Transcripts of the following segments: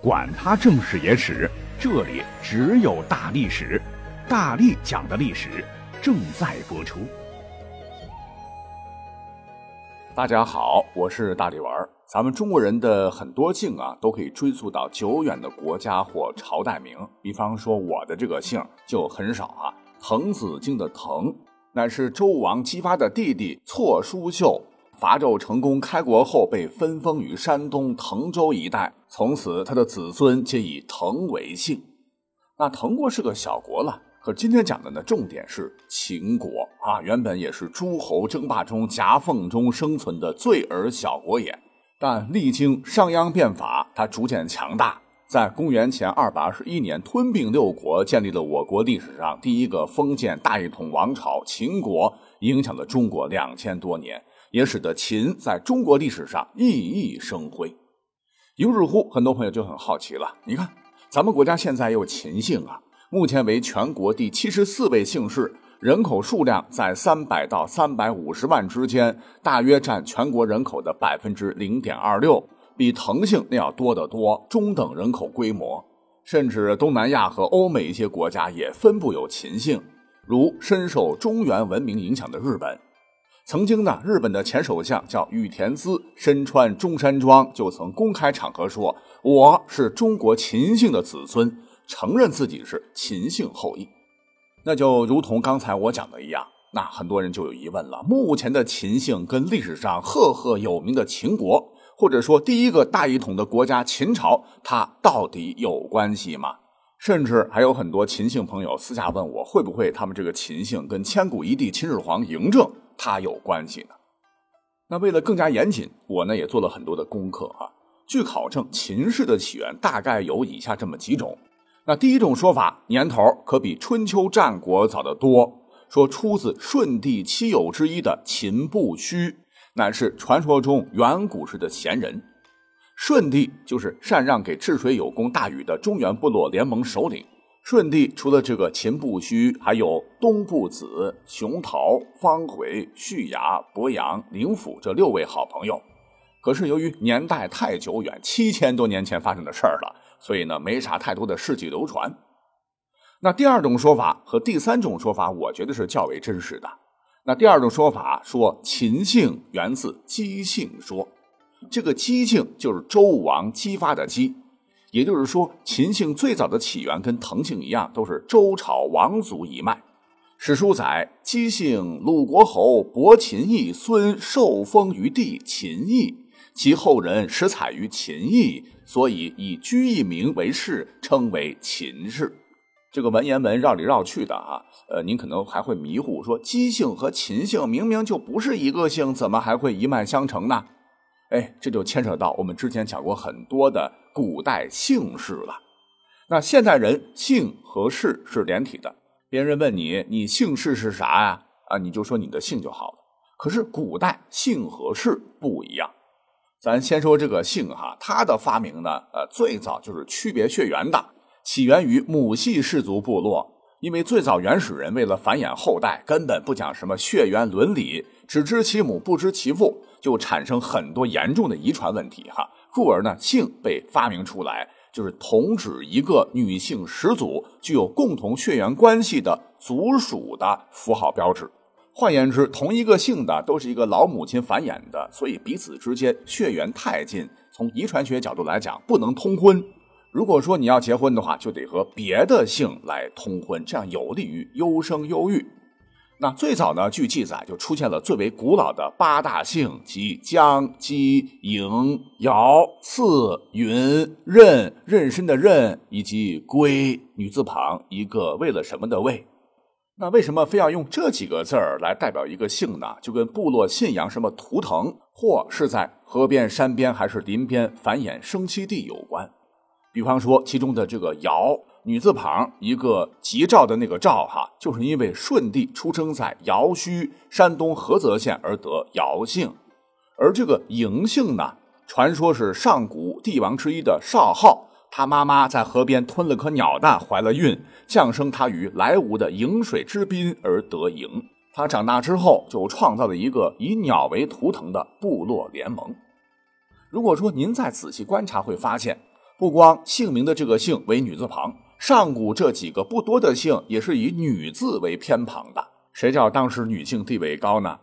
管他正史野史，这里只有大历史，大力讲的历史正在播出。大家好，我是大力丸。咱们中国人的很多姓啊，都可以追溯到久远的国家或朝代名。比方说，我的这个姓就很少啊。滕子京的滕，乃是周武王姬发的弟弟错叔秀。伐纣成功开国后，被分封于山东滕州一带，从此他的子孙皆以滕为姓。那滕国是个小国了，可今天讲的呢，重点是秦国啊，原本也是诸侯争霸中夹缝中生存的罪儿小国也。但历经商鞅变法，它逐渐强大，在公元前二百二十一年吞并六国，建立了我国历史上第一个封建大一统王朝秦国，影响了中国两千多年。也使得秦在中国历史上熠熠生辉。于是乎，很多朋友就很好奇了。你看，咱们国家现在有秦姓啊，目前为全国第七十四位姓氏，人口数量在三百到三百五十万之间，大约占全国人口的百分之零点二六，比滕姓那要多得多，中等人口规模。甚至东南亚和欧美一些国家也分布有秦姓，如深受中原文明影响的日本。曾经呢，日本的前首相叫羽田孜，身穿中山装，就曾公开场合说：“我是中国秦姓的子孙，承认自己是秦姓后裔。”那就如同刚才我讲的一样，那很多人就有疑问了：目前的秦姓跟历史上赫赫有名的秦国，或者说第一个大一统的国家秦朝，它到底有关系吗？甚至还有很多秦姓朋友私下问我，会不会他们这个秦姓跟千古一帝秦始皇嬴政？它有关系呢。那为了更加严谨，我呢也做了很多的功课哈。据考证，秦氏的起源大概有以下这么几种。那第一种说法，年头可比春秋战国早得多，说出自舜帝七友之一的秦不虚，乃是传说中远古时的贤人。舜帝就是禅让给治水有功大禹的中原部落联盟首领。舜帝除了这个秦不虚，还有东部子、熊桃、方回、旭牙、伯阳、灵甫这六位好朋友。可是由于年代太久远，七千多年前发生的事儿了，所以呢，没啥太多的事迹流传。那第二种说法和第三种说法，我觉得是较为真实的。那第二种说法说秦姓源自姬姓说，这个姬姓就是周武王姬发的姬。也就是说，秦姓最早的起源跟滕姓一样，都是周朝王族一脉。史书载，姬姓鲁国侯伯秦义孙受封于地秦邑，其后人始采于秦邑，所以以居邑名为氏，称为秦氏。这个文言文绕里绕去的啊，呃，您可能还会迷糊，说姬姓和秦姓明明就不是一个姓，怎么还会一脉相承呢？哎，这就牵扯到我们之前讲过很多的古代姓氏了。那现代人姓和氏是连体的，别人问你你姓氏是啥呀？啊，你就说你的姓就好了。可是古代姓和氏不一样。咱先说这个姓哈，它的发明呢，呃，最早就是区别血缘的，起源于母系氏族部落。因为最早原始人为了繁衍后代，根本不讲什么血缘伦理，只知其母不知其父。就产生很多严重的遗传问题，哈，故而呢，姓被发明出来，就是同指一个女性始祖具有共同血缘关系的族属的符号标志。换言之，同一个姓的都是一个老母亲繁衍的，所以彼此之间血缘太近，从遗传学角度来讲，不能通婚。如果说你要结婚的话，就得和别的姓来通婚，这样有利于优生优育。那最早呢，据记载就出现了最为古老的八大姓，即姜、姬、嬴、尧、赐、云、任、任身的任，以及归女字旁一个为了什么的为。那为什么非要用这几个字儿来代表一个姓呢？就跟部落信仰什么图腾，或是在河边、山边还是林边繁衍生息地有关。比方说，其中的这个尧。女字旁一个吉兆的那个兆哈，就是因为舜帝出生在尧墟山东菏泽县而得尧姓，而这个嬴姓呢，传说是上古帝王之一的少昊，他妈妈在河边吞了颗鸟蛋，怀了孕，降生他于莱芜的颍水之滨而得嬴。他长大之后就创造了一个以鸟为图腾的部落联盟。如果说您再仔细观察，会发现。不光姓名的这个姓为女字旁，上古这几个不多的姓也是以女字为偏旁的。谁叫当时女性地位高呢？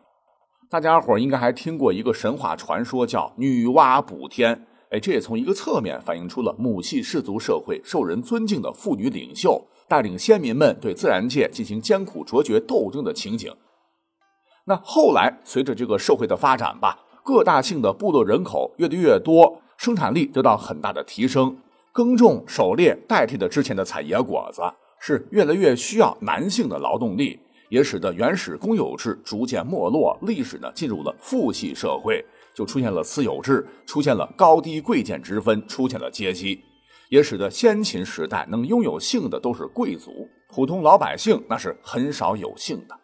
大家伙应该还听过一个神话传说，叫女娲补天。哎，这也从一个侧面反映出了母系氏族社会受人尊敬的妇女领袖，带领先民们对自然界进行艰苦卓绝斗争的情景。那后来随着这个社会的发展吧，各大姓的部落人口越来越多，生产力得到很大的提升，耕种、狩猎代替了之前的采野果子，是越来越需要男性的劳动力，也使得原始公有制逐渐没落，历史呢进入了父系社会。就出现了私有制，出现了高低贵贱之分，出现了阶级，也使得先秦时代能拥有姓的都是贵族，普通老百姓那是很少有姓的。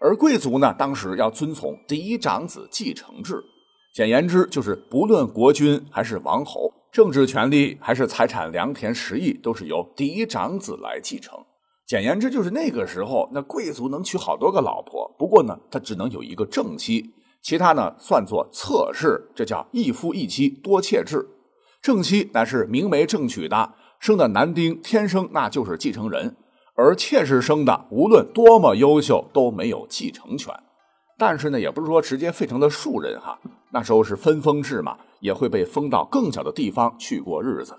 而贵族呢，当时要遵从嫡长子继承制，简言之就是不论国君还是王侯，政治权力还是财产良田实邑，都是由嫡长子来继承。简言之就是那个时候，那贵族能娶好多个老婆，不过呢，他只能有一个正妻。其他呢，算作侧室，这叫一夫一妻多妾制。正妻乃是明媒正娶的，生的男丁天生那就是继承人，而妾室生的无论多么优秀都没有继承权。但是呢，也不是说直接废成了庶人哈，那时候是分封制嘛，也会被封到更小的地方去过日子。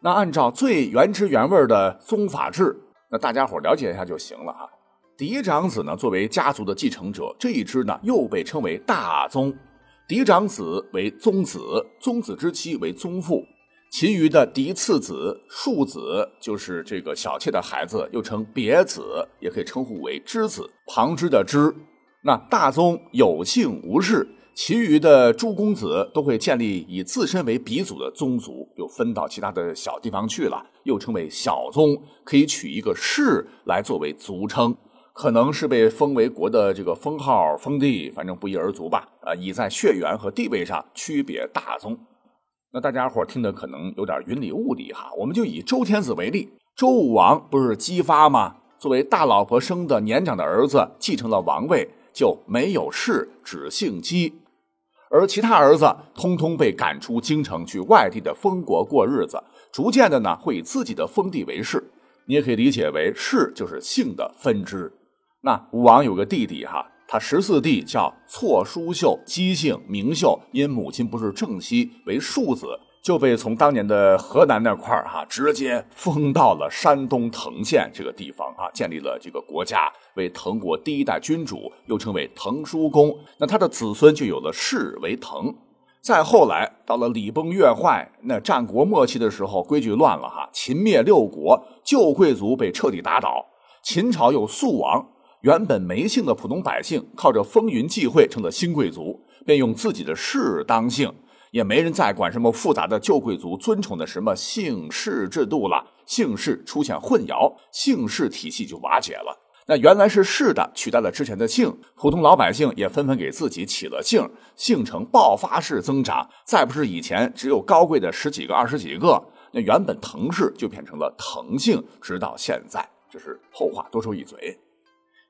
那按照最原汁原味的宗法制，那大家伙了解一下就行了哈。嫡长子呢，作为家族的继承者，这一支呢又被称为大宗。嫡长子为宗子，宗子之妻为宗父，其余的嫡次子、庶子，就是这个小妾的孩子，又称别子，也可以称呼为支子，旁支的支。那大宗有姓无氏，其余的诸公子都会建立以自身为鼻祖的宗族，又分到其他的小地方去了，又称为小宗，可以取一个氏来作为族称。可能是被封为国的这个封号封地，反正不一而足吧。啊，以在血缘和地位上区别大宗。那大家伙听的可能有点云里雾里哈。我们就以周天子为例，周武王不是姬发吗？作为大老婆生的年长的儿子继承了王位，就没有氏，只姓姬。而其他儿子通通被赶出京城去外地的封国过日子，逐渐的呢会以自己的封地为氏。你也可以理解为氏就是姓的分支。那武王有个弟弟哈，他十四弟叫错叔秀，姬姓名秀，因母亲不是正妻，为庶子，就被从当年的河南那块儿哈，直接封到了山东滕县这个地方啊，建立了这个国家，为滕国第一代君主，又称为滕叔公。那他的子孙就有了氏为滕。再后来到了礼崩乐坏，那战国末期的时候，规矩乱了哈，秦灭六国，旧贵族被彻底打倒，秦朝又速亡。原本没姓的普通百姓，靠着风云际会成了新贵族，便用自己的氏当姓，也没人再管什么复杂的旧贵族尊崇的什么姓氏制度了。姓氏出现混淆，姓氏体系就瓦解了。那原来是氏的取代了之前的姓，普通老百姓也纷纷给自己起了姓，姓成爆发式增长。再不是以前只有高贵的十几个、二十几个，那原本滕氏就变成了滕姓，直到现在。这是后话，多说一嘴。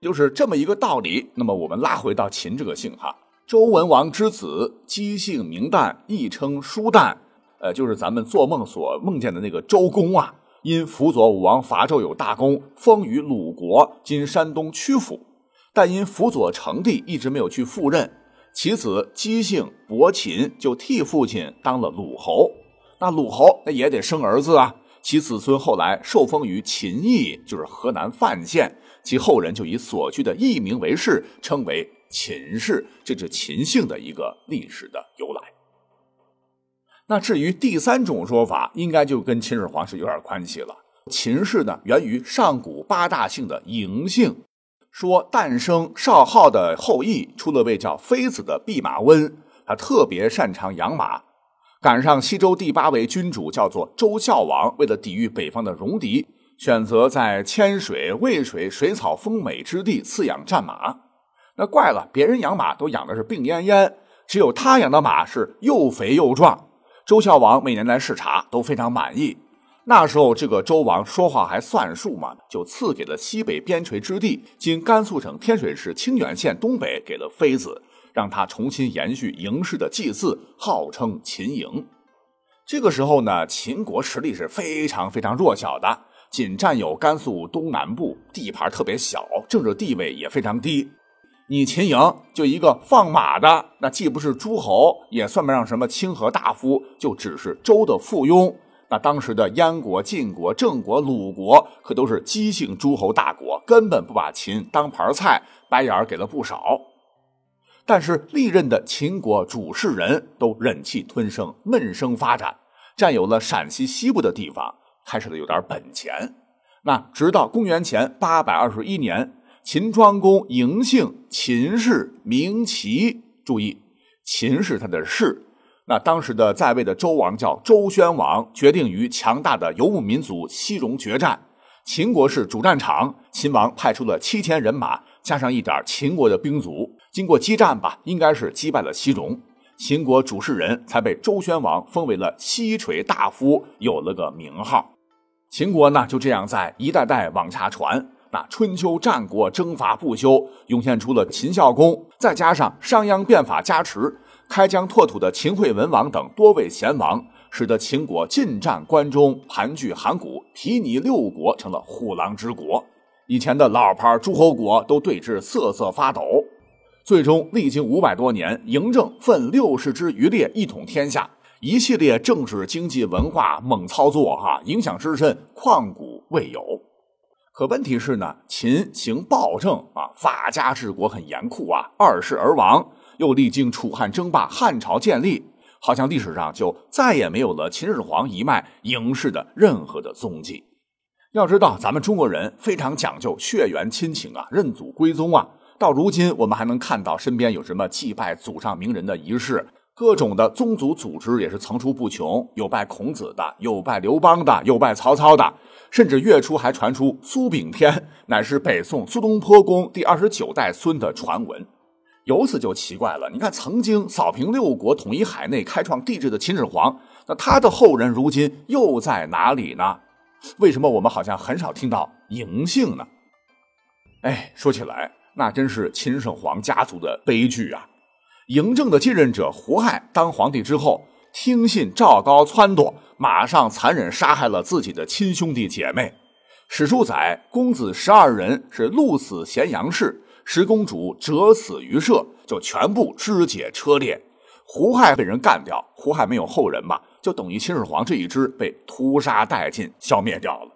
就是这么一个道理。那么我们拉回到秦这个姓哈，周文王之子，姬姓名旦，亦称叔旦。呃，就是咱们做梦所梦见的那个周公啊。因辅佐武王伐纣有大功，封于鲁国（今山东曲阜）。但因辅佐成帝，一直没有去赴任。其子姬姓伯禽，就替父亲当了鲁侯。那鲁侯那也得生儿子啊。其子孙后来受封于秦邑，就是河南范县。其后人就以所居的邑名为氏，称为秦氏，这是秦姓的一个历史的由来。那至于第三种说法，应该就跟秦始皇是有点关系了。秦氏呢，源于上古八大姓的嬴姓，说诞生少昊的后裔，出了位叫妃子的弼马温，他特别擅长养马。赶上西周第八位君主叫做周孝王，为了抵御北方的戎狄。选择在千水、渭水水草丰美之地饲养战马，那怪了，别人养马都养的是病恹恹，只有他养的马是又肥又壮。周孝王每年来视察都非常满意。那时候这个周王说话还算数嘛，就赐给了西北边陲之地，今甘肃省天水市清远县东北，给了妃子，让他重新延续嬴氏的祭祀，号称秦嬴。这个时候呢，秦国实力是非常非常弱小的，仅占有甘肃东南部，地盘特别小，政治地位也非常低。你秦营就一个放马的，那既不是诸侯，也算不上什么清河大夫，就只是周的附庸。那当时的燕国、晋国、郑国、鲁国可都是姬姓诸侯大国，根本不把秦当盘菜，白眼儿给了不少。但是历任的秦国主事人都忍气吞声，闷声发展，占有了陕西西部的地方，开始了有点本钱。那直到公元前八百二十一年。秦庄公嬴姓秦氏名齐，注意秦是他的氏。那当时的在位的周王叫周宣王，决定与强大的游牧民族西戎决战。秦国是主战场，秦王派出了七千人马，加上一点秦国的兵卒，经过激战吧，应该是击败了西戎。秦国主事人才被周宣王封为了西垂大夫，有了个名号。秦国呢就这样在一代代往下传。那春秋战国征伐不休，涌现出了秦孝公，再加上商鞅变法加持，开疆拓土的秦惠文王等多位贤王，使得秦国进占关中，盘踞函谷，提尼六国成了虎狼之国。以前的老牌诸侯国都对峙瑟瑟发抖。最终历经五百多年，嬴政奋六世之余烈，一统天下，一系列政治、经济、文化猛操作，哈，影响之深，旷古未有。可问题是呢，秦行暴政啊，法家治国很严酷啊，二世而亡，又历经楚汉争霸，汉朝建立，好像历史上就再也没有了秦始皇一脉嬴氏的任何的踪迹。要知道，咱们中国人非常讲究血缘亲情啊，认祖归宗啊，到如今我们还能看到身边有什么祭拜祖上名人的仪式，各种的宗族组织也是层出不穷，有拜孔子的，有拜刘邦的，有拜曹操的。甚至月初还传出苏炳添乃是北宋苏东坡公第二十九代孙的传闻，由此就奇怪了。你看，曾经扫平六国、统一海内、开创帝制的秦始皇，那他的后人如今又在哪里呢？为什么我们好像很少听到嬴姓呢？哎，说起来，那真是秦始皇家族的悲剧啊！嬴政的继任者胡亥当皇帝之后。听信赵高撺掇，马上残忍杀害了自己的亲兄弟姐妹。史书载，公子十二人是鹿死咸阳市，十公主折死于社，就全部肢解车裂。胡亥被人干掉，胡亥没有后人嘛，就等于秦始皇这一支被屠杀殆尽、消灭掉了。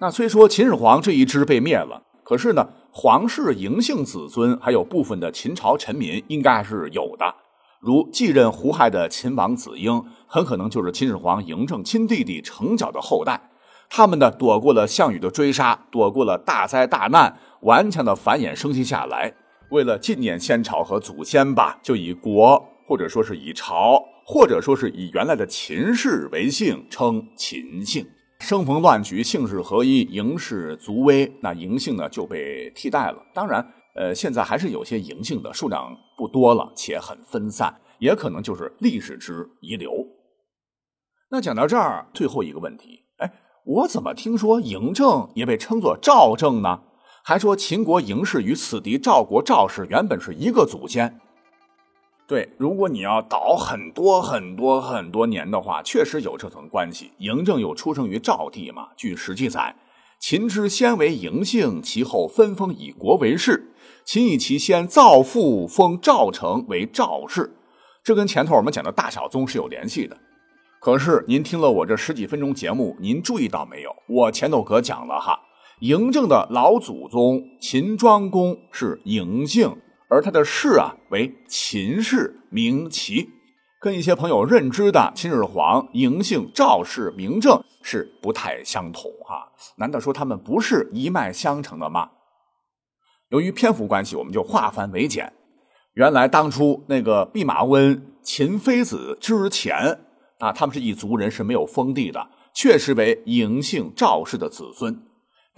那虽说秦始皇这一支被灭了，可是呢，皇室嬴姓子孙还有部分的秦朝臣民应该是有的。如继任胡亥的秦王子婴，很可能就是秦始皇嬴政亲弟弟成角的后代。他们呢，躲过了项羽的追杀，躲过了大灾大难，顽强的繁衍生息下来。为了纪念先朝和祖先吧，就以国，或者说是以朝，或者说是以原来的秦氏为姓，称秦姓。生逢乱局，姓氏合一，嬴氏卒危，那嬴姓呢就被替代了。当然。呃，现在还是有些嬴姓的数量不多了，且很分散，也可能就是历史之遗留。那讲到这儿，最后一个问题，哎，我怎么听说嬴政也被称作赵政呢？还说秦国嬴氏与此敌赵国赵氏原本是一个祖先。对，如果你要倒很多很多很多年的话，确实有这层关系。嬴政有出生于赵地嘛？据史记载，秦之先为嬴姓，其后分封以国为氏。秦以其先造父封赵成为赵氏，这跟前头我们讲的大小宗是有联系的。可是您听了我这十几分钟节目，您注意到没有？我前头可讲了哈，嬴政的老祖宗秦庄公是嬴姓，而他的氏啊为秦氏，名齐，跟一些朋友认知的秦始皇嬴姓赵氏名政是不太相同哈。难道说他们不是一脉相承的吗？由于篇幅关系，我们就化繁为简。原来当初那个弼马温、秦非子之前啊，他们是一族人，是没有封地的，确实为嬴姓赵氏的子孙。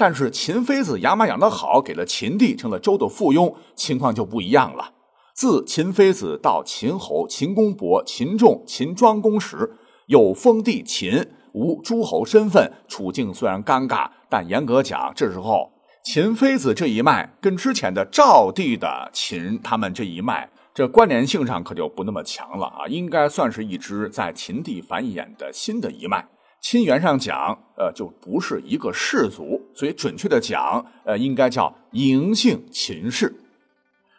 但是秦非子养马养得好，给了秦地，成了周的附庸，情况就不一样了。自秦非子到秦侯、秦公伯、秦仲、秦庄公时，有封地秦，无诸侯身份，处境虽然尴尬，但严格讲，这时候。秦妃子这一脉跟之前的赵地的秦他们这一脉，这关联性上可就不那么强了啊，应该算是一支在秦地繁衍的新的一脉。亲缘上讲，呃，就不是一个氏族，所以准确的讲，呃，应该叫嬴姓秦氏。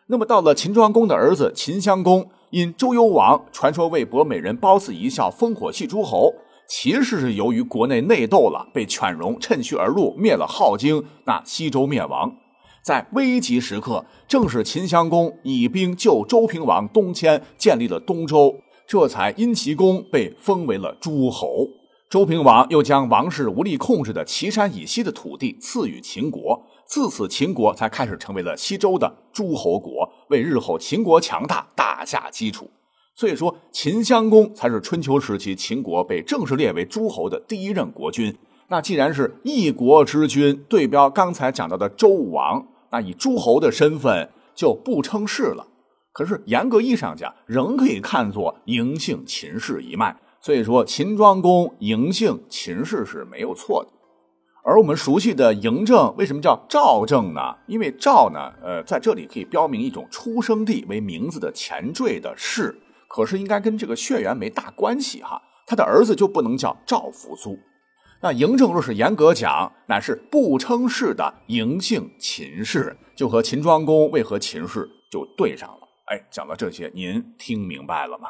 那么到了秦庄公的儿子秦襄公，因周幽王传说为博美人褒姒一笑，烽火戏诸侯，其实是由于国内内斗了，被犬戎趁虚而入，灭了镐京，那西周灭亡。在危急时刻，正是秦襄公以兵救周平王东迁，建立了东周，这才因其功被封为了诸侯。周平王又将王室无力控制的岐山以西的土地赐予秦国，自此秦国才开始成为了西周的诸侯国，为日后秦国强大打下基础。所以说，秦襄公才是春秋时期秦国被正式列为诸侯的第一任国君。那既然是一国之君，对标刚才讲到的周武王。那以诸侯的身份就不称氏了，可是严格意义上讲，仍可以看作嬴姓秦氏一脉。所以说，秦庄公嬴姓秦氏是没有错的。而我们熟悉的嬴政为什么叫赵政呢？因为赵呢，呃，在这里可以标明一种出生地为名字的前缀的氏，可是应该跟这个血缘没大关系哈。他的儿子就不能叫赵扶苏。那嬴政若是严格讲，乃是不称氏的嬴姓秦氏，就和秦庄公为何秦氏就对上了。哎，讲到这些，您听明白了吗？